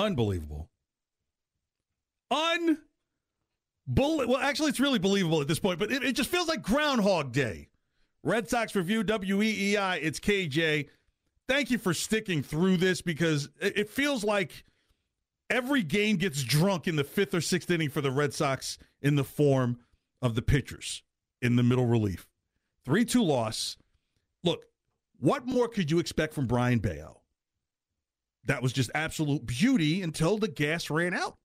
Unbelievable. Un. Well, actually, it's really believable at this point, but it, it just feels like Groundhog Day. Red Sox Review, WEEI, it's KJ. Thank you for sticking through this because it, it feels like every game gets drunk in the fifth or sixth inning for the Red Sox in the form of the pitchers in the middle relief. 3 2 loss. Look, what more could you expect from Brayan Bello? That was just absolute beauty until the gas ran out.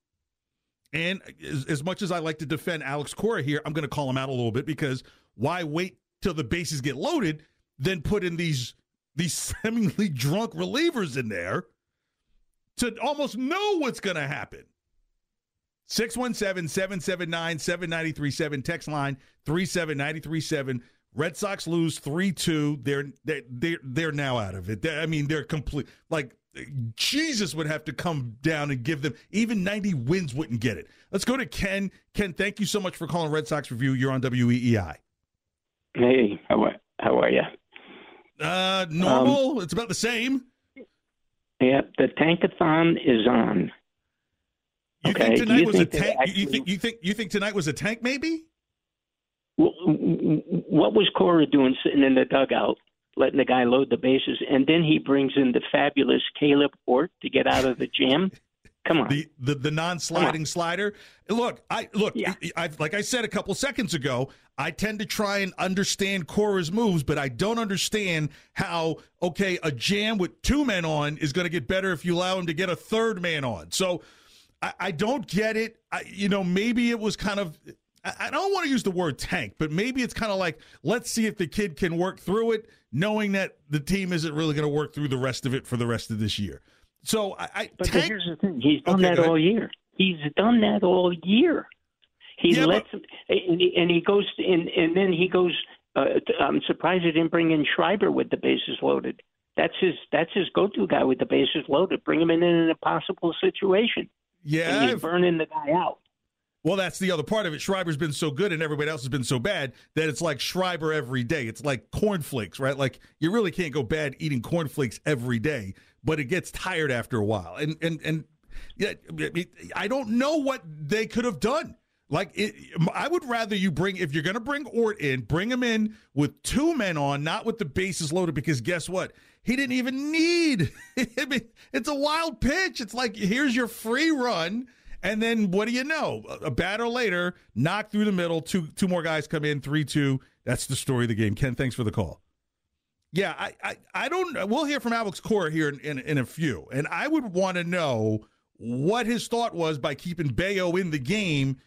And as, as much as I like to defend Alex Cora here, I'm going to call him out a little bit because why wait till the bases get loaded, then put in these these seemingly drunk relievers in there to almost know what's going to happen. 617 779 7937, text line 37937. Red Sox lose 3 2. They're, they're, they're now out of it. They're, I mean, they're complete. Like, Jesus would have to come down and give them even 90 wins wouldn't get it. Let's go to Ken. Ken, thank you so much for calling Red Sox Review. You're on WEEI. Hey, how are, how are you? Uh, normal. Um, it's about the same. Yeah, the tankathon is on. You okay. think tonight you was think a tank? Actually, you think you think you think tonight was a tank? Maybe. What was Cora doing sitting in the dugout? Letting the guy load the bases, and then he brings in the fabulous Kaleb Ort to get out of the jam. Come on, the the, the non-sliding slider. Look, I look. Yeah. I, like I said a couple seconds ago, I tend to try and understand Cora's moves, but I don't understand how okay a jam with two men on is going to get better if you allow him to get a third man on. So I, I don't get it. I, you know, maybe it was kind of I don't want to use the word tank, but maybe it's kind of like let's see if the kid can work through it, knowing that the team isn't really going to work through the rest of it for the rest of this year. So I, I but tank, here's the thing: he's done okay, that all year. He's done that all year. He yeah, lets but, him, and he goes, and and then he goes. Uh, I'm surprised he didn't bring in Schreiber with the bases loaded. That's his. That's his go-to guy with the bases loaded. Bring him in in a possible situation. Yeah, and he's burning the guy out. Well, that's the other part of it. Schreiber's been so good and everybody else has been so bad that it's like Schreiber every day. It's like cornflakes, right? Like you really can't go bad eating cornflakes every day, but it gets tired after a while. And and and yeah, I don't know what they could have done. Like it, I would rather you bring if you're going to bring Ort in, bring him in with two men on, not with the bases loaded. Because guess what? He didn't even need. I mean, it's a wild pitch. It's like here's your free run and then what do you know? A batter later, knock through the middle. Two two more guys come in, three two. That's the story of the game. Ken, thanks for the call. Yeah, I I, I don't. We'll hear from Alex Cora here in, in, in a few, and I would want to know what his thought was by keeping Bello in the game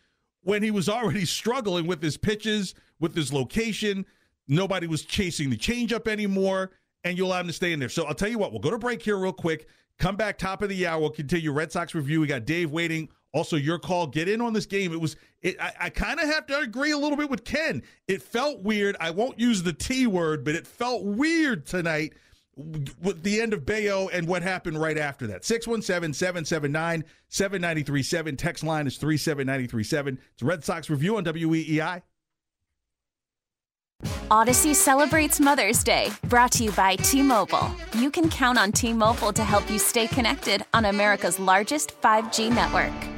when he was already struggling with his pitches, with his location. Nobody was chasing the changeup anymore, and you allowed him to stay in there. So I'll tell you what, we'll go to break here real quick. Come back top of the hour. We'll continue Red Sox review. We got Dave waiting also, your call, get in on this game. It was, it, I, I kind of have to agree a little bit with Ken. It felt weird. I won't use the T word, but it felt weird tonight with the end of Bello and what happened right after that. 617 779 7937. Text line is 37937. It's Red Sox Review on WEEI. Audacy celebrates Mother's Day, brought to you by T Mobile. You can count on T Mobile to help you stay connected on America's largest 5G network.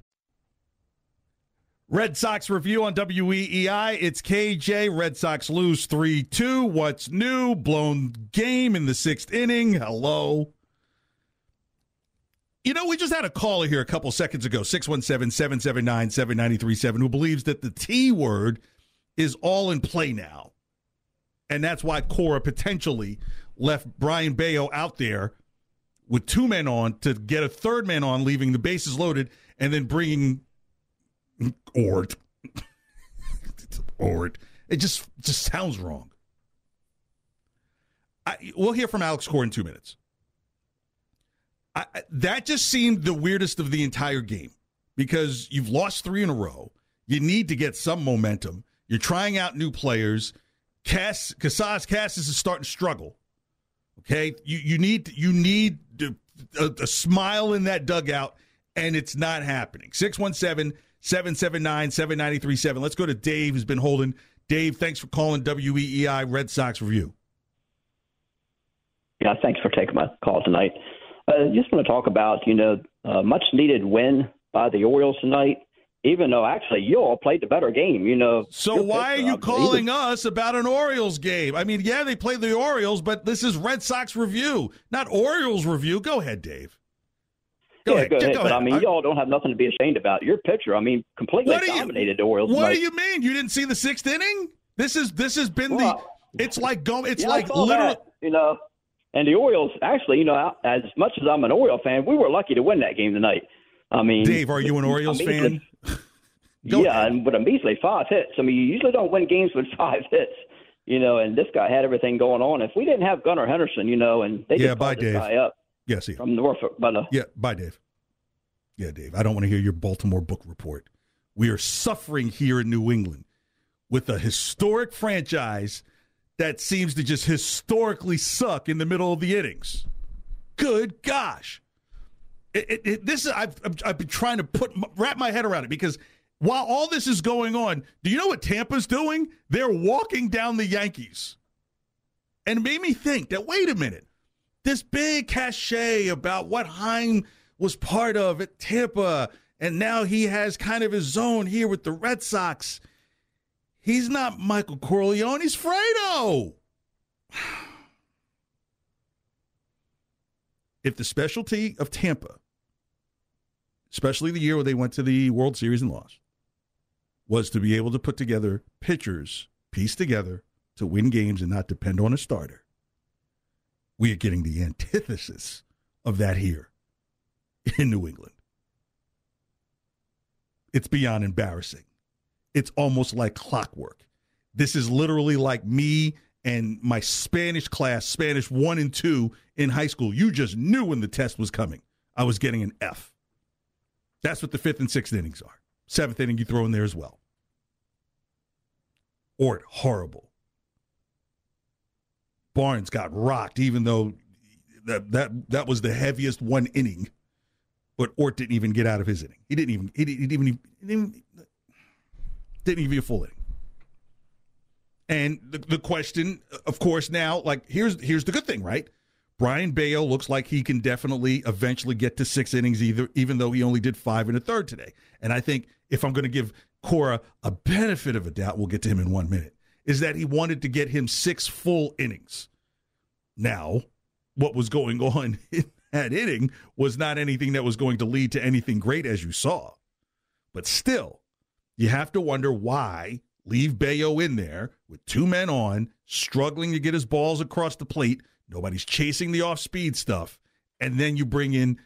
Red Sox review on WEEI. It's KJ. Red Sox lose 3 2. What's new? Blown game in the sixth inning. Hello. You know, we just had a caller here a couple seconds ago, 617 779 7937, who believes that the T word is all in play now. And that's why Cora potentially left Brayan Bello out there with two men on to get a third man on, leaving the bases loaded, and then bringing Ort. Ort. It just just sounds wrong. I, we'll hear from Alex Cora in two minutes. I, that just seemed the weirdest of the entire game because you've lost three in a row. You need to get some momentum. You're trying out new players. Cass Casas Casas is starting to struggle. Okay, you you need you need a, a smile in that dugout, and it's not happening. 617 779 7937. Let's go to Dave, who's been holding. Dave, thanks for calling WEEI Red Sox Review. Yeah, thanks for taking my call tonight. I uh, just want to talk about, you know, uh, much needed win by the Orioles tonight, even though actually you all played the better game, you know. So why are you calling us about an Orioles game? I mean, yeah, they played the Orioles, but this is Red Sox Review, not Orioles Review. Go ahead, Dave. Go yeah, ahead. go ahead. Go but ahead. I mean, y'all don't have nothing to be ashamed about. Your pitcher, I mean, completely dominated the Orioles. What tonight. do you mean? You didn't see the sixth inning? This is this has been well, the. It's like go. It's yeah, like literally. You know, and the Orioles actually, you know, as much as I'm an Oriole fan, we were lucky to win that game tonight. I mean, Dave, are you an Orioles fan? yeah, and with a measly five hits. I mean, you usually don't win games with five hits. You know, and this guy had everything going on. If we didn't have Gunnar Henderson, you know, and they yeah, bye, Dave. guy up yes, yeah. from Norfolk, but uh, yeah, bye, Dave. Yeah, Dave. I don't want to hear your Baltimore book report. We are suffering here in New England with a historic franchise that seems to just historically suck in the middle of the innings. Good gosh. It, it, it, this is I've, I've been trying to put wrap my head around it because while all this is going on, do you know what Tampa's doing? They're walking down the Yankees. And it made me think that wait a minute, this big cachet about what Chaim was part of at Tampa, and now he has kind of his zone here with the Red Sox. He's not Michael Corleone, he's Fredo. If the specialty of Tampa, especially the year where they went to the World Series and lost, was to be able to put together pitchers, piece together to win games and not depend on a starter, we are getting the antithesis of that here in New England. It's beyond embarrassing. It's almost like clockwork. This is literally like me and my Spanish class, Spanish one and two in high school. You just knew when the test was coming. I was getting an F. That's what the fifth and sixth innings are. Seventh inning, you throw in there as well. Ort, horrible. Barnes got rocked, even though that that that was the heaviest one inning but Ort didn't even get out of his inning. He didn't even he didn't even, he didn't, didn't even a full inning. And the, the question, of course, now like here's here's the good thing, right? Brayan Bello looks like he can definitely eventually get to six innings, either even though he only did five and a third today. And I think if I'm going to give Cora a benefit of a doubt, we'll get to him in one minute. Is that he wanted to get him six full innings. Now, what was going on in that inning was not anything that was going to lead to anything great, as you saw. But still, you have to wonder why leave Bello in there with two men on, struggling to get his balls across the plate. Nobody's chasing the off speed stuff. And then you bring in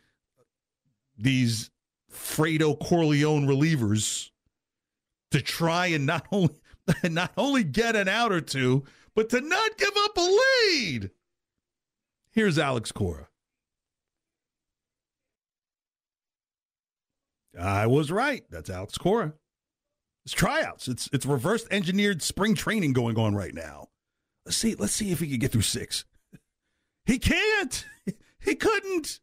these Fredo Corleone relievers to try and not only not only get an out or two, but to not give up a lead. Here's Alex Cora. I was right. That's Alex Cora. It's tryouts. It's it's reverse engineered spring training going on right now. Let's see. Let's see if he can get through six. He can't. He couldn't.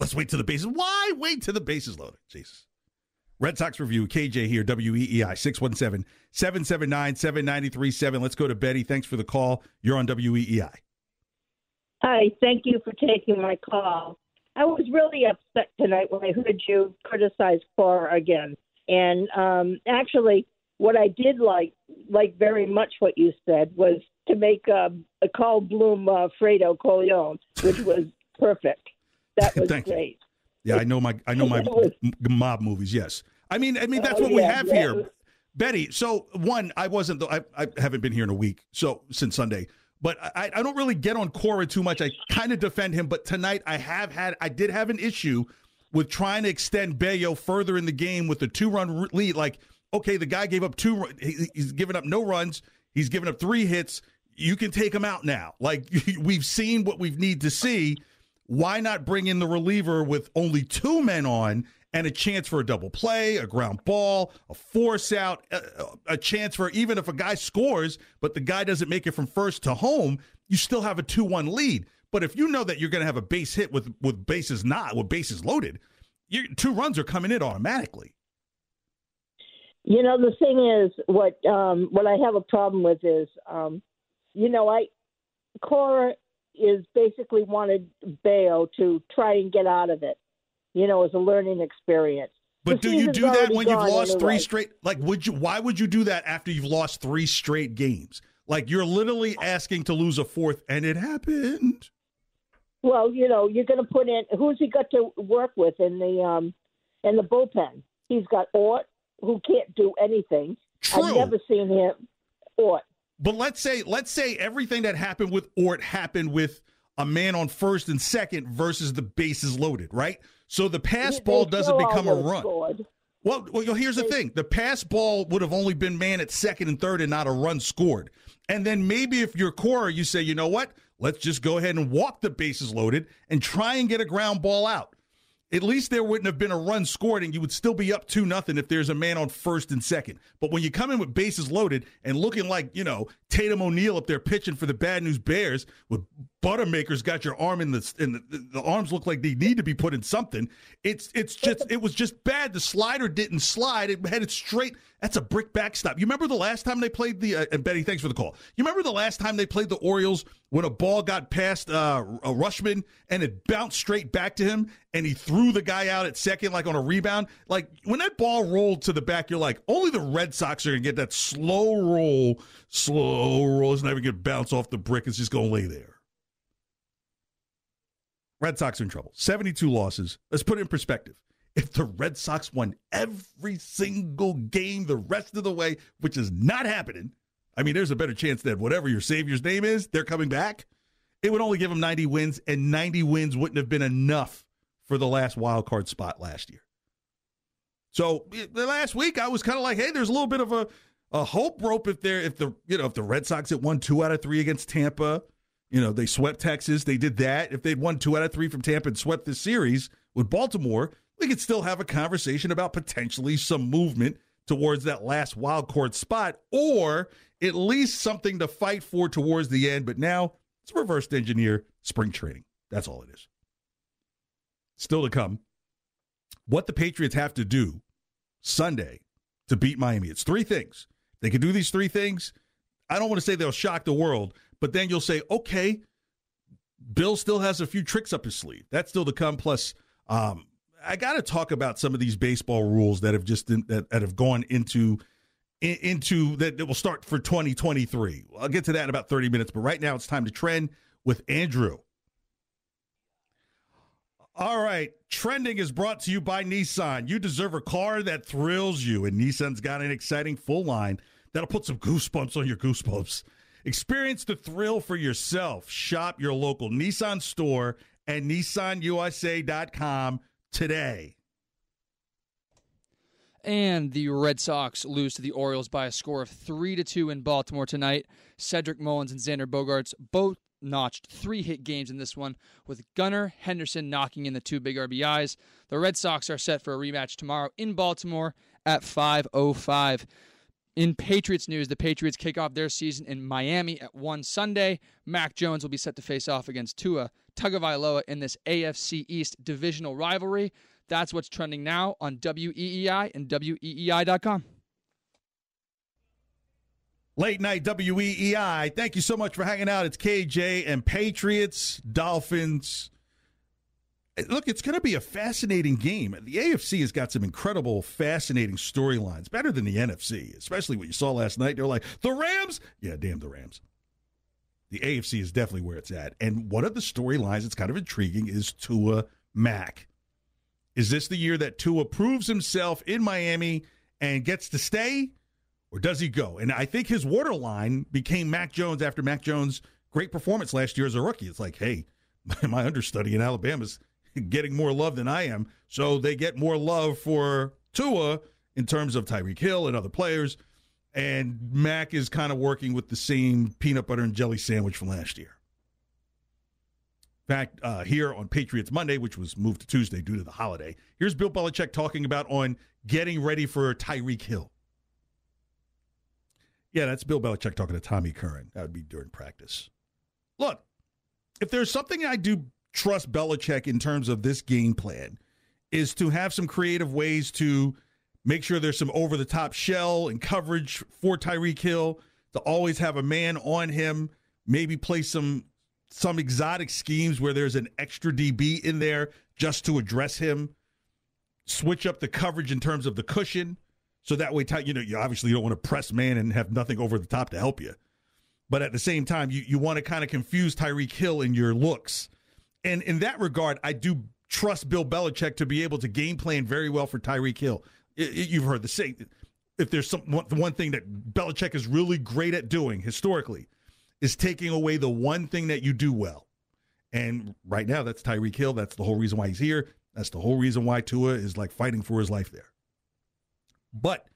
Let's wait to the bases. Why wait to the bases loaded? Jesus. Red Sox review. KJ here. WEEI 617 779 7937. Let's go to Betty. Thanks for the call. You're on WEEI. Hi. Thank you for taking my call. I was really upset tonight when I heard you criticize Cora again. And um, actually, what I did like, like very much what you said, was to make um, a call Bloom uh, Fredo Corleone, which was perfect. That was great. Yeah, I know my I know my mob movies. Yes, I mean I mean that's oh, what we have here, Betty. So one, I wasn't. I, I haven't been here in a week, so since Sunday. But I, I don't really get on Cora too much. I kind of defend him, but tonight I have had I did have an issue with trying to extend Bello further in the game with the two run lead. Like, okay, the guy gave up two. He's given up no runs. He's given up three hits. You can take him out now. Like we've seen what we need to see. Why not bring in the reliever with only two men on and a chance for a double play, a ground ball, a force out, a, a, chance for even if a guy scores, but the guy doesn't make it from first to home, you still have a 2 1 lead. But if you know that you're going to have a base hit with, with bases not, with bases loaded, your two runs are coming in automatically. You know, the thing is, what um, what I have a problem with is, um, you know, I Cora is basically wanted bail to try and get out of it you know, as a learning experience. But the do you do that when you've lost anyway. three straight? Like, would you? Why would you do that after you've lost three straight games? Like, you're literally asking to lose a fourth, and it happened. Well, you know, you're going to put in who's he got to work with in the um in the bullpen? He's got Ort, who can't do anything. True. I've never seen him Ort. But let's say let's say everything that happened with Ort happened with a man on first and second versus the bases loaded, right? So the pass they, ball doesn't become a run. Scored. Well, well, here's the thing: the pass ball would have only been man at second and third, and not a run scored. And then maybe if you're Cora, you say, you know what? Let's just go ahead and walk the bases loaded and try and get a ground ball out at least there wouldn't have been a run scored and you would still be up 2 nothing if there's a man on first and second. But when you come in with bases loaded and looking like, you know, Tatum O'Neal up there pitching for the Bad News Bears with Buttermaker's got your arm in the and the, the, arms look like they need to be put in something. It's it's just it was just bad. The slider didn't slide. It headed straight. That's a brick backstop. You remember the last time they played the uh, and Betty, thanks for the call. You remember the last time they played the Orioles when a ball got past uh, a Rutschman and it bounced straight back to him and he threw the guy out at second like on a rebound. Like when that ball rolled to the back, you're like, only the Red Sox are gonna get that slow roll, slow roll. It's never gonna bounce off the brick. It's just gonna lay there. Red Sox in trouble. 72 losses. Let's put it in perspective. If the Red Sox won every single game the rest of the way, which is not happening, I mean, there's a better chance that whatever your Savior's name is, they're coming back. It would only give them 90 wins, and 90 wins wouldn't have been enough for the last wild card spot last year. So the last week, I was kind of like, hey, there's a little bit of a, a hope rope if they're if the you know if the Red Sox had won two out of three against Tampa, you know, they swept Texas. They did that. If they'd won two out of three from Tampa and swept this series with Baltimore, we could still have a conversation about potentially some movement towards that last wild card spot or at least something to fight for towards the end. But now it's reversed engineer spring training. That's all it is. Still to come. What the Patriots have to do Sunday to beat Miami. It's three things. They can do these three things. I don't want to say they'll shock the world, but then you'll say, okay, Bill still has a few tricks up his sleeve. That's still to come. Plus, um, I got to talk about some of these baseball rules that have just that, that have gone into into that, that will start for 2023. I'll get to that in about 30 minutes, but right now it's time to trend with Andrew. All right, trending is brought to you by Nissan. You deserve a car that thrills you, and Nissan's got an exciting full line that'll put some goosebumps on your goosebumps. Experience the thrill for yourself. Shop your local Nissan store at nissanusa.com today. And the Red Sox lose to the Orioles by a score of 3 to 2 in Baltimore tonight. Cedric Mullins and Xander Bogaerts both notched three hit games in this one, with Gunnar Henderson knocking in the two big RBIs. The Red Sox are set for a rematch tomorrow in Baltimore at 5:05. In Patriots news, the Patriots kick off their season in Miami at 1 Sunday. Mac Jones will be set to face off against Tua Tagovailoa in this AFC East divisional rivalry. That's what's trending now on WEEI and WEEI.com. Late night WEEI. Thank you so much for hanging out. It's KJ and Patriots, Dolphins. Look, it's going to be a fascinating game. The AFC has got some incredible, fascinating storylines, better than the NFC, especially what you saw last night. They're like, the Rams? Yeah, damn the Rams. The AFC is definitely where it's at. And one of the storylines that's kind of intriguing is Tua Mac. Is this the year that Tua proves himself in Miami and gets to stay, or does he go? And I think his waterline became Mac Jones after Mac Jones' great performance last year as a rookie. It's like, hey, my understudy in Alabama's getting more love than I am. So they get more love for Tua in terms of Tyreek Hill and other players. And Mac is kind of working with the same peanut butter and jelly sandwich from last year. In fact, uh, here on Patriots Monday, which was moved to Tuesday due to the holiday, here's Bill Belichick talking about on getting ready for Tyreek Hill. Yeah, that's Bill Belichick talking to Tommy Curran. That would be during practice. Look, if there's something I do trust Belichick in terms of this game plan is to have some creative ways to make sure there's some over the top shell and coverage for Tyreek Hill, to always have a man on him, maybe play some some exotic schemes where there's an extra DB in there just to address him. Switch up the coverage in terms of the cushion. So that way, you know, you obviously don't want to press man and have nothing over the top to help you. But at the same time, you, you want to kind of confuse Tyreek Hill in your looks and in that regard, I do trust Bill Belichick to be able to game plan very well for Tyreek Hill. You've heard the say if there's some the one thing that Belichick is really great at doing historically is taking away the one thing that you do well. And right now, that's Tyreek Hill. That's the whole reason why he's here. That's the whole reason why Tua is like fighting for his life there. But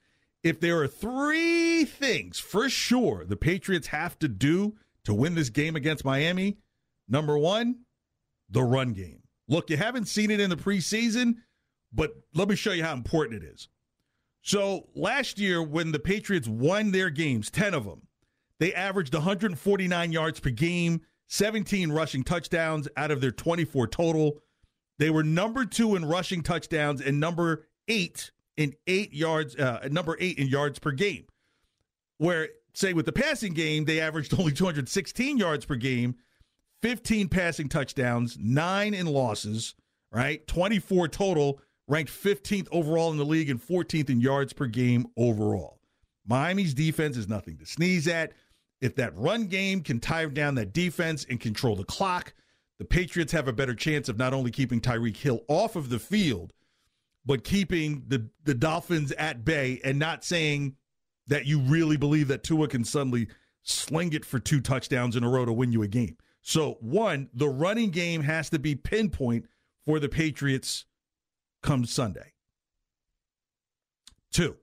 if there are three things for sure the Patriots have to do to win this game against Miami, number one, the run game. Look, you haven't seen it in the preseason, but let me show you how important it is. So last year, when the Patriots won their games, 10 of them, they averaged 149 yards per game, 17 rushing touchdowns out of their 24 total. They were number two in rushing touchdowns and number eight in eight yards, uh, number eight in yards per game. Where, say, with the passing game, they averaged only 216 yards per game 15 passing touchdowns, nine in losses, right? 24 total, ranked 15th overall in the league and 14th in yards per game overall. Miami's defense is nothing to sneeze at. If that run game can tire down that defense and control the clock, the Patriots have a better chance of not only keeping Tyreek Hill off of the field, but keeping the, the Dolphins at bay and not saying that you really believe that Tua can suddenly sling it for two touchdowns in a row to win you a game. So, one, the running game has to be pinpoint for the Patriots come Sunday. Two,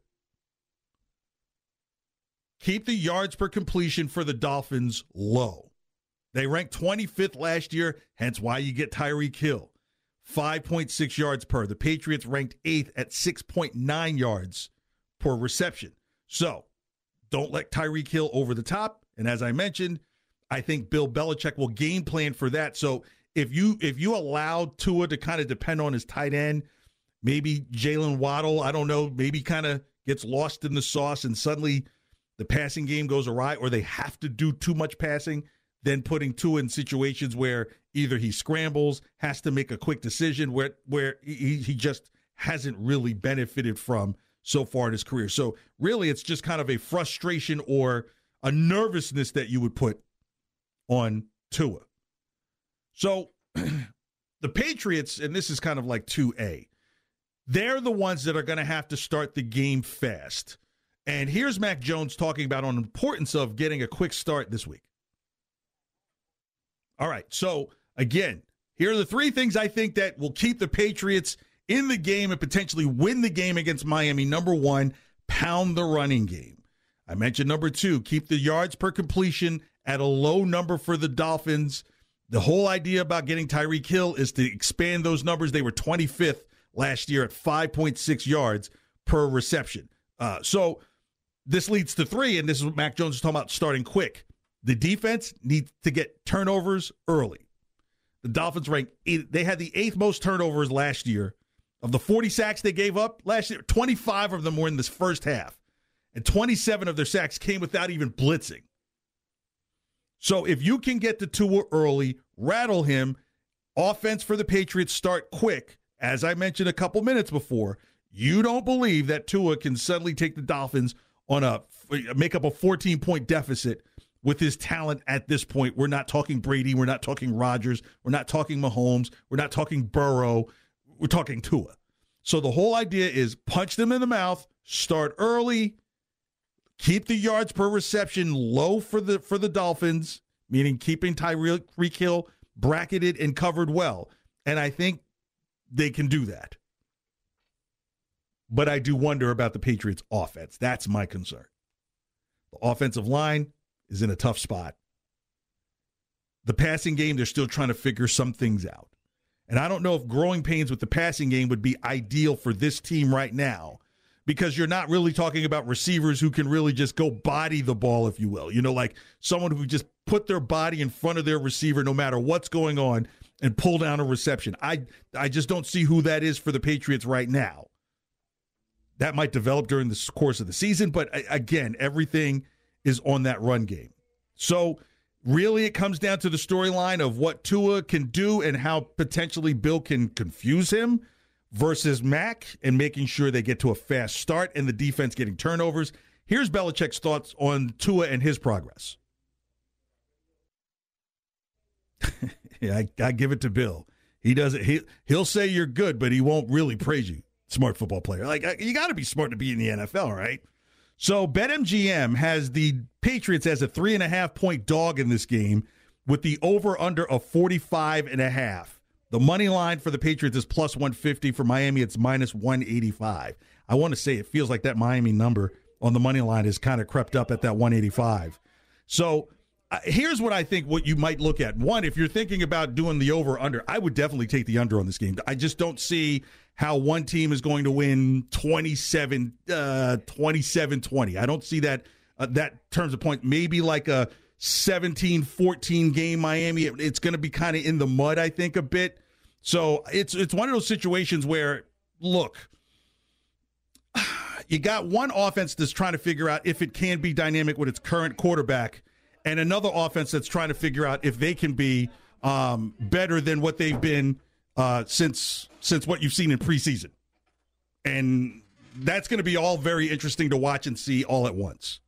keep the yards per completion for the Dolphins low. They ranked 25th last year, hence why you get Tyreek Hill. 5.6 yards per. The Patriots ranked 8th at 6.9 yards per reception. So don't let Tyreek Hill over the top. And as I mentioned, I think Bill Belichick will game plan for that. So if you if you allow Tua to kind of depend on his tight end, maybe Jaylen Waddle, I don't know, maybe kind of gets lost in the sauce and suddenly the passing game goes awry or they have to do too much passing, then putting Tua in situations where either he scrambles, has to make a quick decision where where he, he just hasn't really benefited from so far in his career. So really it's just kind of a frustration or a nervousness that you would put on Tua. So the Patriots, and this is kind of like 2A, they're the ones that are going to have to start the game fast. And here's Mac Jones talking about on importance of getting a quick start this week. All right. So again, here are the three things I think that will keep the Patriots in the game and potentially win the game against Miami. Number one, pound the running game. I mentioned number two, keep the yards per completion at a low number for the Dolphins. The whole idea about getting Tyreek Hill is to expand those numbers. They were 25th last year at 5.6 yards per reception. Uh, so this leads to three, and this is what Mac Jones is talking about starting quick. The defense needs to get turnovers early. The Dolphins rank eight, they had the eighth most turnovers last year. Of the 40 sacks they gave up last year, 25 of them were in this first half. And 27 of their sacks came without even blitzing. So if you can get to Tua early, rattle him, offense for the Patriots start quick, as I mentioned a couple minutes before, you don't believe that Tua can suddenly take the Dolphins on a make up a 14 point deficit with his talent at this point. We're not talking Brady, we're not talking Rodgers, we're not talking Mahomes, we're not talking Burrow, we're talking Tua. So the whole idea is punch them in the mouth, start early, keep the yards per reception low for the for the Dolphins, meaning keeping Tyreek Hill bracketed and covered well. And I think they can do that. But I do wonder about the Patriots offense. That's my concern. The offensive line is in a tough spot. The passing game, they're still trying to figure some things out. And I don't know if growing pains with the passing game would be ideal for this team right now because you're not really talking about receivers who can really just go body the ball, if you will. You know, like someone who just put their body in front of their receiver no matter what's going on and pull down a reception. I I just don't see who that is for the Patriots right now. That might develop during the course of the season, but again, everything is on that run game. So really it comes down to the storyline of what Tua can do and how potentially Bill can confuse him versus Mac and making sure they get to a fast start and the defense getting turnovers. Here's Belichick's thoughts on Tua and his progress. yeah, I, I, give it to Bill. He does it. He he'll say you're good, but he won't really praise you. Smart football player. Like uh, you got to be smart to be in the NFL, right? So BetMGM has the Patriots as a three and a half point dog in this game with the over under of 45 and a half. The money line for the Patriots is plus 150. For Miami, it's minus 185. I want to say it feels like that Miami number on the money line has kind of crept up at that 185. So uh, here's what I think what you might look at. One, if you're thinking about doing the over under, I would definitely take the under on this game. I just don't see how one team is going to win 27 uh 27 20. I don't see that uh, that terms of point maybe like a 17-14 game Miami. It's going to be kind of in the mud I think a bit. So it's it's one of those situations where look, you got one offense that's trying to figure out if it can be dynamic with its current quarterback, and another offense that's trying to figure out if they can be um, better than what they've been uh, since since what you've seen in preseason, and that's going to be all very interesting to watch and see all at once.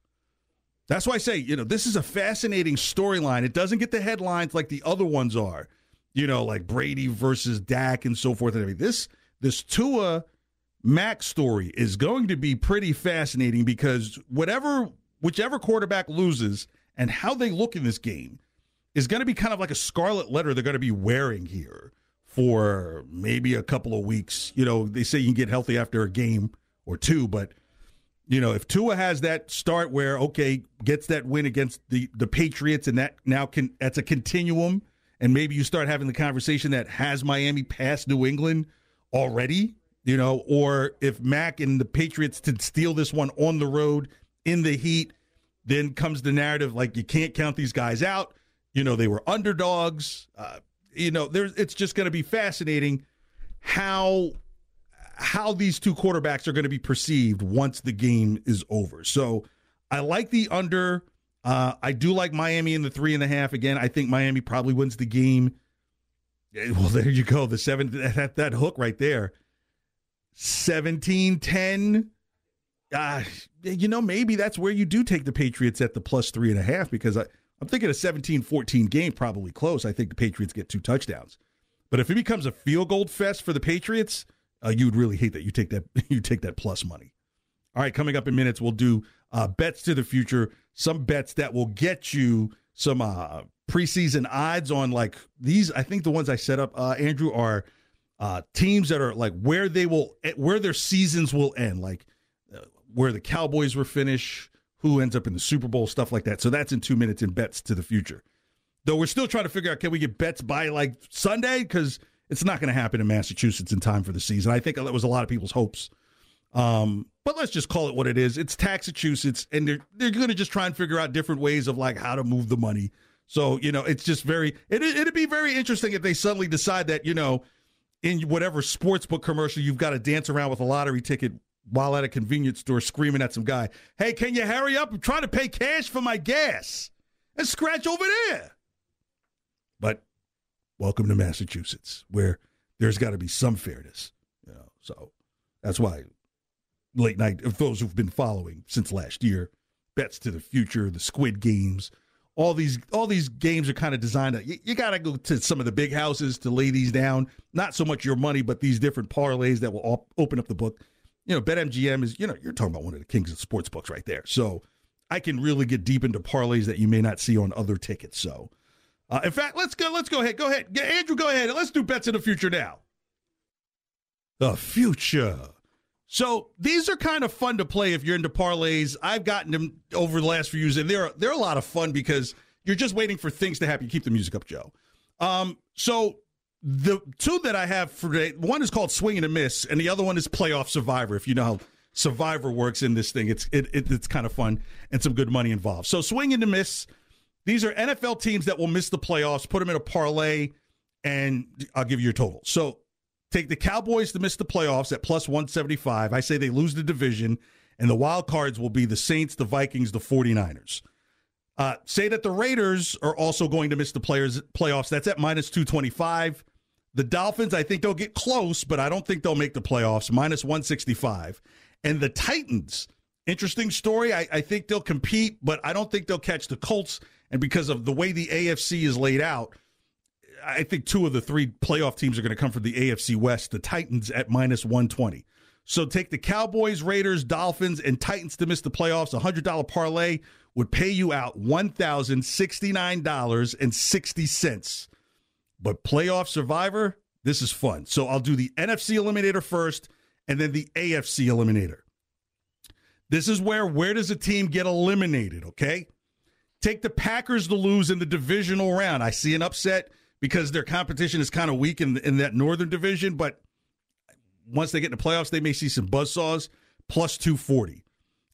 That's why I say, you know, this is a fascinating storyline. It doesn't get the headlines like the other ones are you know, like Brady versus Dak and so forth and everything. This this Tua Mac story is going to be pretty fascinating because whatever whichever quarterback loses and how they look in this game is going to be kind of like a scarlet letter they're going to be wearing here for maybe a couple of weeks. You know, they say you can get healthy after a game or two, but you know, if Tua has that start where okay, gets that win against the the Patriots and that now can that's a continuum and maybe you start having the conversation that has Miami passed New England already, you know, or if Mac and the Patriots to steal this one on the road in the heat, then comes the narrative like you can't count these guys out. You know, they were underdogs. Uh, you know, there's it's just going to be fascinating how how these two quarterbacks are going to be perceived once the game is over. So I like the under. Uh, I do like Miami in the three and a half. Again, I think Miami probably wins the game. Well, there you go. The seven, that, that hook right there. 17 10. Uh, you know, maybe that's where you do take the Patriots at the plus three and a half because I, I'm thinking a 17 14 game, probably close. I think the Patriots get two touchdowns. But if it becomes a field goal fest for the Patriots, uh, you'd really hate that. You take that you take that plus money. All right, coming up in minutes, we'll do uh, bets to the future, some bets that will get you some uh, preseason odds on like these. I think the ones I set up, uh, Andrew, are uh, teams that are like where they will, eh, where their seasons will end, like uh, where the Cowboys will finish, who ends up in the Super Bowl, stuff like that. So that's in two minutes in bets to the future. Though we're still trying to figure out can we get bets by like Sunday because it's not going to happen in Massachusetts in time for the season. I think that was a lot of people's hopes Um, but let's just call it what it is. It's Massachusetts, and they're they're going to just try and figure out different ways of like how to move the money. So you know, it's just very it it'd be very interesting if they suddenly decide that you know, in whatever sports book commercial you've got to dance around with a lottery ticket while at a convenience store screaming at some guy, "Hey, can you hurry up? I'm trying to pay cash for my gas." And scratch over there. But welcome to Massachusetts, where there's got to be some fairness. You know, so that's why late night, those who've been following since last year, bets to the future, the Squid Games, all these all these games are kind of designed. To, you, you got to go to some of the big houses to lay these down. Not so much your money, but these different parlays that will op- open up the book. You know, BetMGM is you know you're talking about one of the kings of sports books right there. So I can really get deep into parlays that you may not see on other tickets. So, uh, in fact, let's go. Let's go ahead. Go ahead, Andrew. Go ahead. Let's do bets in the future now. The future. So these are kind of fun to play if you're into parlays. I've gotten them over the last few years, and they're they're a lot of fun because you're just waiting for things to happen. You keep the music up, Joe. Um, so the two that I have for today, one is called Swing and a Miss, and the other one is Playoff Survivor. If you know how Survivor works in this thing. It's it, it, it's kind of fun and some good money involved. So swing and a miss. These are NFL teams that will miss the playoffs. Put them in a parlay, and I'll give you your total. So take the Cowboys to miss the playoffs at plus 175. I say they lose the division, and the wild cards will be the Saints, the Vikings, the 49ers. Uh, say that the Raiders are also going to miss the players playoffs. That's at minus 225. The Dolphins, I think they'll get close, but I don't think they'll make the playoffs. Minus 165. And the Titans, interesting story. I, I, think they'll compete, but I don't think they'll catch the Colts. And because of the way the AFC is laid out, I think two of the three playoff teams are going to come from the AFC West. The Titans at minus 120. So take the Cowboys, Raiders, Dolphins, and Titans to miss the playoffs. A $100 parlay would pay you out $1,069.60. But playoff survivor, this is fun. So I'll do the NFC eliminator first and then the AFC eliminator. This is where where does a team get eliminated, okay? Take the Packers to lose in the divisional round. I see an upset because their competition is kind of weak in, in that northern division, but once they get in the playoffs, they may see some buzzsaws. Plus 240.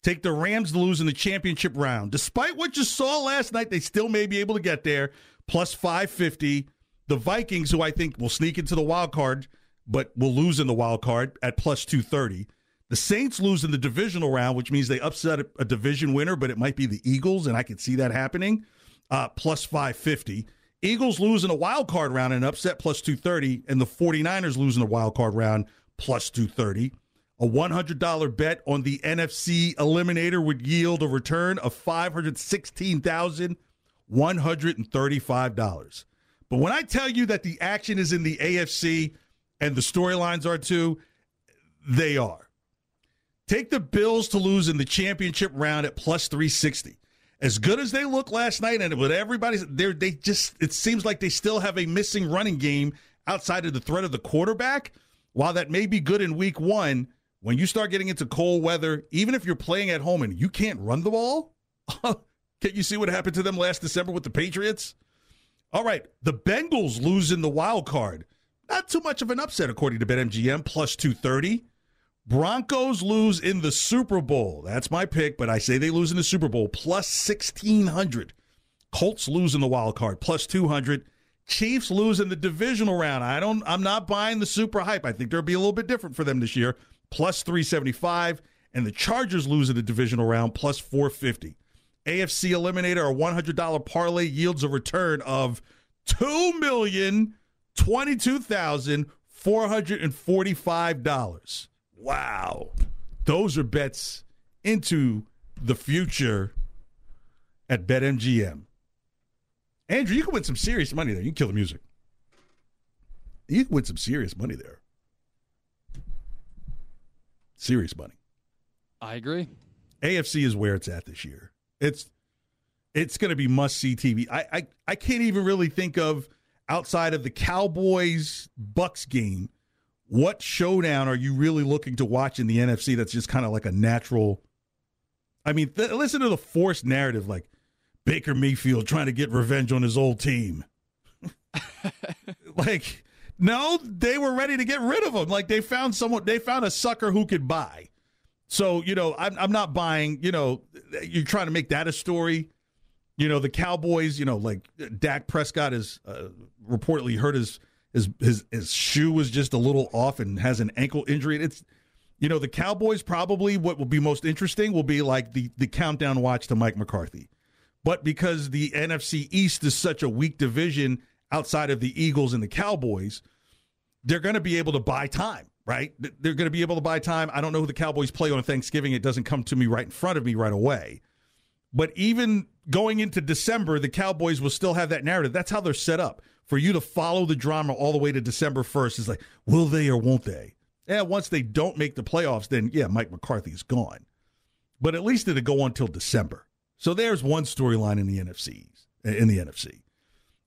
Take the Rams to lose in the championship round. Despite what you saw last night, they still may be able to get there. Plus 550. The Vikings, who I think will sneak into the wild card, but will lose in the wild card at plus 230. The Saints lose in the divisional round, which means they upset a, division winner, but it might be the Eagles, and I could see that happening. Uh, plus 550. Eagles lose in a wild card round and upset plus 230, and the 49ers lose in the wild card round plus 230. A $100 bet on the NFC eliminator would yield a return of $516,135. But when I tell you that the action is in the AFC, and the storylines are too, they are. Take the Bills to lose in the championship round at plus 360. As good as they look last night, and with everybody's there, they just it seems like they still have a missing running game outside of the threat of the quarterback. While that may be good in week one, when you start getting into cold weather, even if you're playing at home and you can't run the ball, can't you see what happened to them last December with the Patriots? All right, the Bengals losing the wild card not too much of an upset, according to BetMGM, plus 230. Broncos lose in the Super Bowl. That's my pick, but I say they lose in the Super Bowl, plus 1,600. Colts lose in the wild card, plus 200. Chiefs lose in the divisional round. I don't I'm not buying the super hype. I think there'll be a little bit different for them this year. Plus 375 and the Chargers lose in the divisional round plus 450. AFC eliminator a $100 parlay yields a return of 2 million $22,445. Wow. Those are bets into the future at BetMGM. Andrew, you can win some serious money there. You can kill the music. You can win some serious money there. Serious money. I agree. AFC is where it's at this year. It's it's going to be must see TV. I, I I can't even really think of outside of the Cowboys Bucks game, what showdown are you really looking to watch in the NFC that's just kind of like a natural? I mean, th- listen to the forced narrative like Baker Mayfield trying to get revenge on his old team. like, no, they were ready to get rid of him. Like they found someone, they found a sucker who could buy. So, you know, I'm, I'm not buying, you know, you're trying to make that a story. You know, the Cowboys, you know, like Dak Prescott is uh, reportedly hurt his, his his his shoe was just a little off and has an ankle injury. It's you know, the Cowboys probably what will be most interesting will be like the the countdown watch to Mike McCarthy. But because the NFC East is such a weak division outside of the Eagles and the Cowboys, they're going to be able to buy time, right? They're going to be able to buy time. I don't know who the Cowboys play on Thanksgiving. It doesn't come to me right in front of me right away. But even going into December, the Cowboys will still have that narrative. That's how they're set up. For you to follow the drama all the way to December 1st is like, will they or won't they? Yeah, once they don't make the playoffs, then yeah, Mike McCarthy is gone. But at least it'll go on till December. So there's one storyline in the NFC. In the NFC.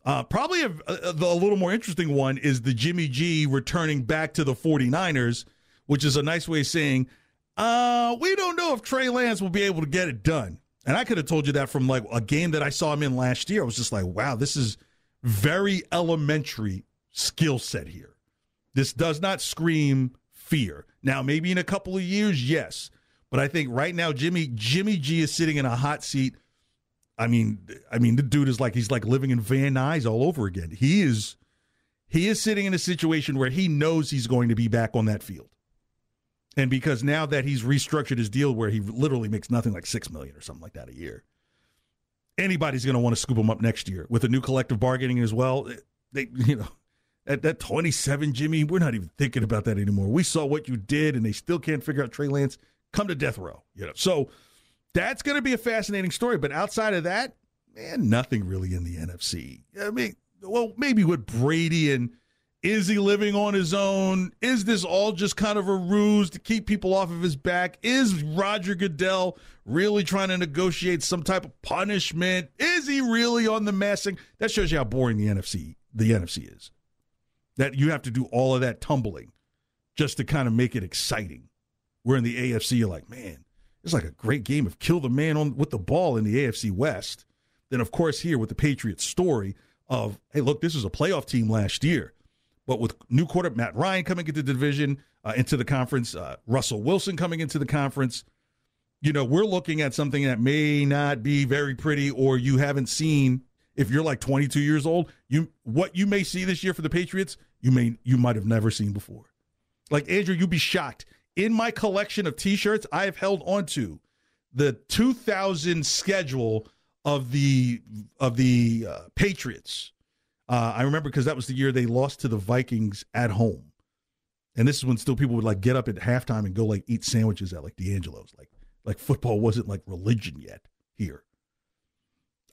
Uh, probably a, a, a, little more interesting one is the Jimmy G returning back to the 49ers, which is a nice way of saying, uh, we don't know if Trey Lance will be able to get it done. And I could have told you that from like a game that I saw him in last year. I was just like, wow, this is very elementary skill set here. This does not scream fear. Now, maybe in a couple of years, yes. But I think right now, Jimmy Jimmy G is sitting in a hot seat I mean, I mean, the dude is like he's like living in Van Nuys all over again. He is, he is sitting in a situation where he knows he's going to be back on that field, and because now that he's restructured his deal where he literally makes nothing like six million or something like that a year, anybody's going to want to scoop him up next year with a new collective bargaining as well. They, you know, at that 27, Jimmy, we're not even thinking about that anymore. We saw what you did, and they still can't figure out Trey Lance. Come to death row, you know. So that's going to be a fascinating story. But outside of that, man, nothing really in the NFC. I mean, well, maybe with Brady and is he living on his own? Is this all just kind of a ruse to keep people off of his back? Is Roger Goodell really trying to negotiate some type of punishment? Is he really on the messing? That shows you how boring the NFC the NFC is. That you have to do all of that tumbling just to kind of make it exciting. Where in the AFC, you're like, man, it's like a great game of kill the man on with the ball in the AFC West. Then, of course, here with the Patriots story of, hey, look, this was a playoff team last year. But with new quarterback Matt Ryan coming into the division, uh, into the conference, uh, Russell Wilson coming into the conference, you know, we're looking at something that may not be very pretty or you haven't seen. If you're like 22 years old, you what you may see this year for the Patriots, you may you might have never seen before. Like Andrew, you'd be shocked in my collection of T-shirts, I have held onto the 2000 schedule of the of the uh, Patriots. Uh, I remember because that was the year they lost to the Vikings at home, and this is when still people would like get up at halftime and go like eat sandwiches at like D'Angelo's. Like like football wasn't like religion yet here.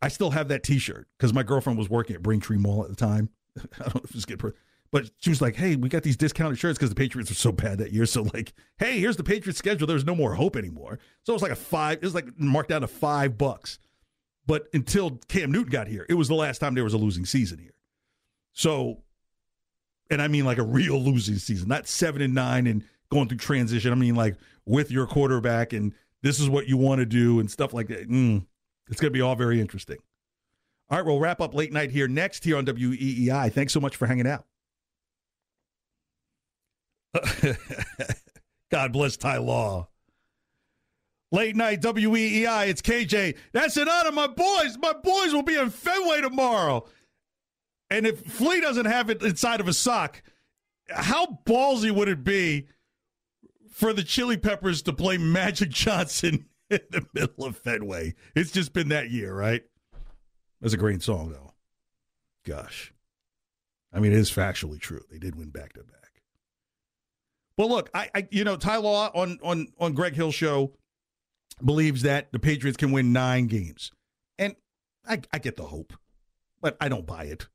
I still have that T-shirt because my girlfriend was working at Braintree Mall at the time. I don't know if it's good. But she was like, "Hey, we got these discounted shirts because the Patriots were so bad that year. So like, hey, here's the Patriots schedule. There's no more hope anymore. So it was like a five. It was like marked down to five bucks. But until Cam Newton got here, it was the last time there was a losing season here. So, and I mean like a real losing season, not seven and nine and going through transition. I mean like with your quarterback and this is what you want to do and stuff like that. Mm, it's going to be all very interesting. All right, we'll wrap up late night here next here on WEEI. Thanks so much for hanging out. God bless Ty Law. Late night WEEI, it's KJ. That's an honor, my boys. My boys will be in Fenway tomorrow. And if Flea doesn't have it inside of a sock, how ballsy would it be for the Chili Peppers to play Magic Johnson in the middle of Fenway? It's just been that year, right? That's a great song, though. Gosh. I mean, it is factually true. They did win back to back. Well, look, I, I you know Ty Law on on on Greg Hill show believes that the Patriots can win nine games, and I, I get the hope, but I don't buy it.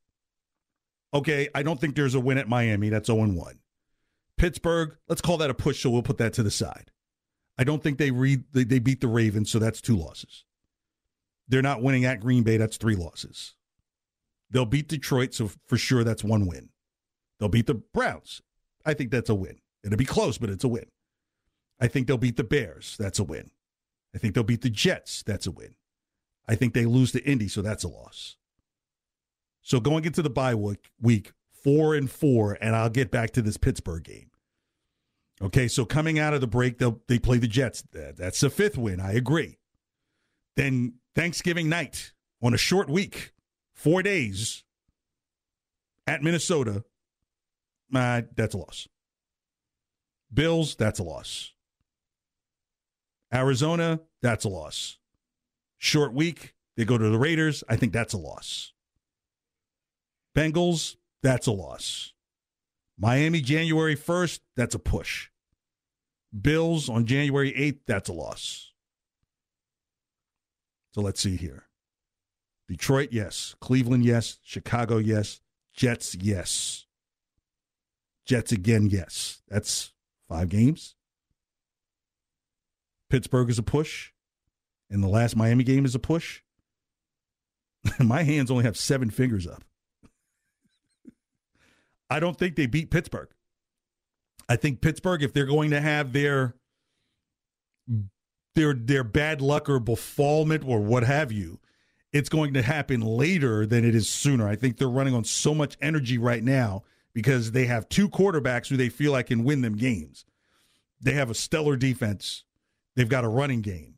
Okay, I don't think there's a win at Miami. That's 0 1. Pittsburgh, let's call that a push, so we'll put that to the side. I don't think they read they, they beat the Ravens, so that's two losses. They're not winning at Green Bay, that's three losses. They'll beat Detroit, so for sure that's one win. They'll beat the Browns. I think that's a win. It'll be close, but it's a win. I think they'll beat the Bears. That's a win. I think they'll beat the Jets. That's a win. I think they lose to Indy, so that's a loss. So going into the bye week, week four and four, and I'll get back to this Pittsburgh game. Okay, so coming out of the break, they'll they play the Jets. That's the fifth win. I agree. Then Thanksgiving night on a short week, four days at Minnesota. Uh, that's a loss. Bills, that's a loss. Arizona, that's a loss. Short week, they go to the Raiders. I think that's a loss. Bengals, that's a loss. Miami, January 1st, that's a push. Bills on January 8th, that's a loss. So let's see here. Detroit, yes. Cleveland, yes. Chicago, yes. Jets, yes. Jets again, yes. That's five games. Pittsburgh is a push. And the last Miami game is a push. My hands only have seven fingers up. I don't think they beat Pittsburgh. I think Pittsburgh, if they're going to have their their their bad luck or befallment or what have you, it's going to happen later than it is sooner. I think they're running on so much energy right now because they have two quarterbacks who they feel like can win them games. They have a stellar defense. They've got a running game.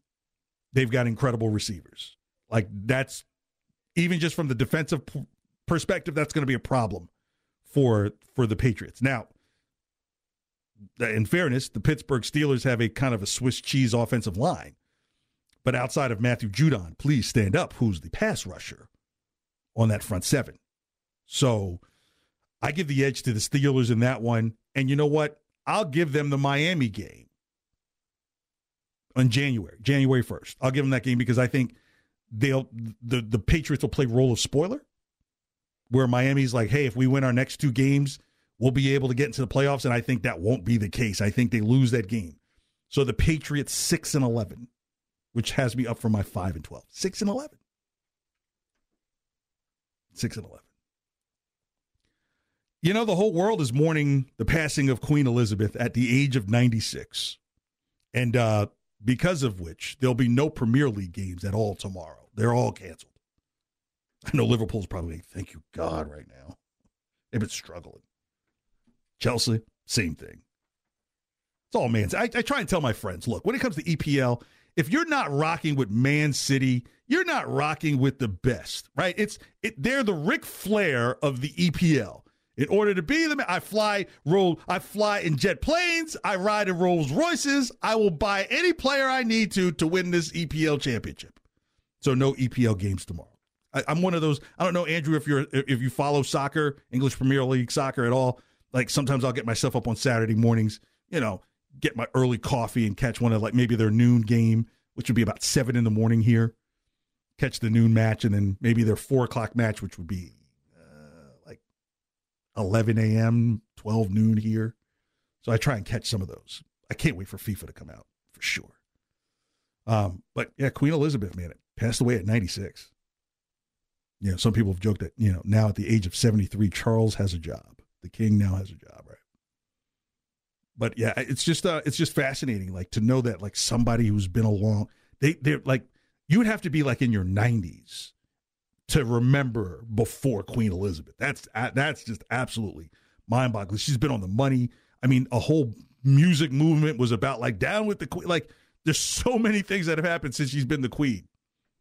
They've got incredible receivers. Like that's even just from the defensive perspective, that's going to be a problem for for the Patriots. Now, in fairness, the Pittsburgh Steelers have a kind of a Swiss cheese offensive line. But outside of Matthew Judon, please stand up, who's the pass rusher on that front seven. So I give the edge to the Steelers in that one. And you know what? I'll give them the Miami game on January, January 1st. I'll give them that game because I think they'll the, the Patriots will play role of spoiler where Miami's like, hey, if we win our next two games, we'll be able to get into the playoffs. And I think that won't be the case. I think they lose that game. So the Patriots six and eleven, which has me up for my five and twelve. Six and eleven. Six and eleven. You know, the whole world is mourning the passing of Queen Elizabeth at the age of 96. And uh, because of which, there'll be no Premier League games at all tomorrow. They're all canceled. I know Liverpool's probably, thank you God, right now. They've been struggling. Chelsea, same thing. It's all man. I, I try and tell my friends look, when it comes to EPL, if you're not rocking with Man City, you're not rocking with the best, right? It's it, they're the Ric Flair of the EPL. In order to be them, I fly roll. I fly in jet planes. I ride in Rolls Royces. I will buy any player I need to to win this EPL championship. So no EPL games tomorrow. I, I'm one of those. I don't know, Andrew, if you're if you follow soccer, English Premier League soccer at all. Like sometimes I'll get myself up on Saturday mornings, you know, get my early coffee and catch one of like maybe their noon game, which would be about seven in the morning here. Catch the noon match and then maybe their four o'clock match, which would be uh, like 11 a.m., 12 noon here. So I try and catch some of those. I can't wait for FIFA to come out for sure. Um, but yeah, Queen Elizabeth, man, it passed away at 96. You know, some people have joked that, you know, now at the age of 73, Charles has a job. The king now has a job, right? But yeah, it's just uh, it's just fascinating, like to know that like somebody who's been along, they they're like you would have to be like in your nineties to remember before Queen Elizabeth. That's that's just absolutely mind boggling. She's been on the money. I mean, a whole music movement was about like down with the queen. Like there's so many things that have happened since she's been the queen,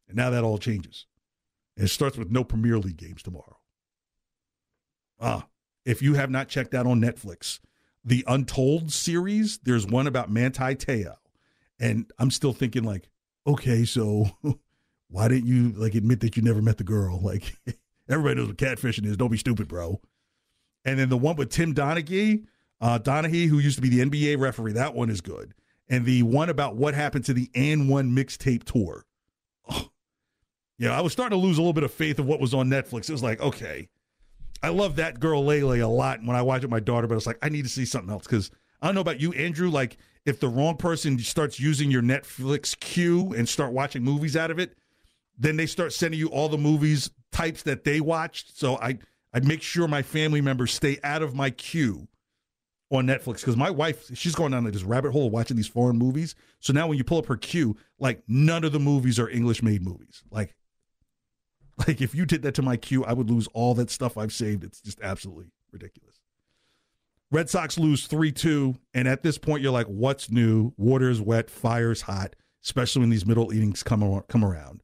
and now that all changes. And it starts with no Premier League games tomorrow. Ah, if you have not checked out on Netflix, the Untold series, there's one about Manti Te'o. And I'm still thinking like, okay, so why didn't you like admit that you never met the girl? Like everybody knows what catfishing is. Don't be stupid, bro. And then the one with Tim Donaghy, uh, Donaghy, who used to be the NBA referee, that one is good. And the one about what happened to the AND1 mixtape tour. Oh, yeah, I was starting to lose a little bit of faith of what was on Netflix. It was like, okay, I love that girl Lay Lay a lot when I watch it with my daughter, but it's like I need to see something else because I don't know about you, Andrew. Like if the wrong person starts using your Netflix queue and start watching movies out of it, then they start sending you all the movies types that they watched. So I I make sure my family members stay out of my queue on Netflix because my wife she's going down like this rabbit hole watching these foreign movies. So now when you pull up her queue, like none of the movies are English made movies. Like like if you did that to my queue, I would lose all that stuff I've saved. It's just absolutely ridiculous. Red Sox lose 3 2. And at this point, you're like, what's new? Water's wet, fire's hot, especially when these middle innings come, come around.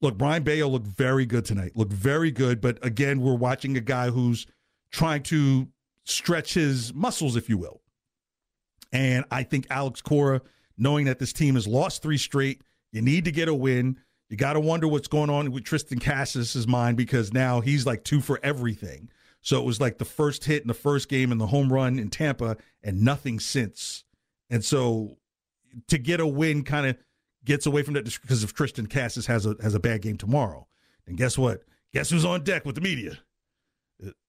Look, Brayan Bello looked very good tonight, looked very good. But again, we're watching a guy who's trying to stretch his muscles, if you will. And I think Alex Cora, knowing that this team has lost three straight, you need to get a win. You got to wonder what's going on with Triston Casas' mind because now he's like two for everything. So it was like the first hit in the first game and the home run in Tampa and nothing since. And so to get a win kind of gets away from that because if Triston Casas has a has a bad game tomorrow. And guess what? Guess who's on deck with the media?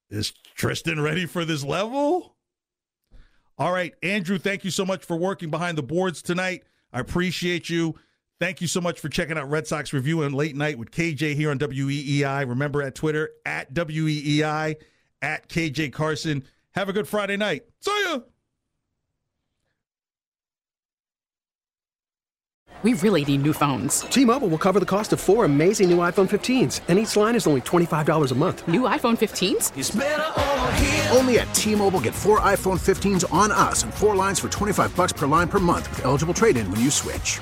Is Triston ready for this level? All right, Andrew, thank you so much for working behind the boards tonight. I appreciate you. Thank you so much for checking out Red Sox Review and Late Night with KJ here on WEEI. Remember at Twitter, at WEEI, at KJ Carson. Have a good Friday night. See ya. We really need new phones. T-Mobile will cover the cost of four amazing new iPhone 15s, and each line is only $25 a month. New iPhone 15s? Only at T-Mobile get four iPhone 15s on us and four lines for 25 bucks per line per month with eligible trade-in when you switch.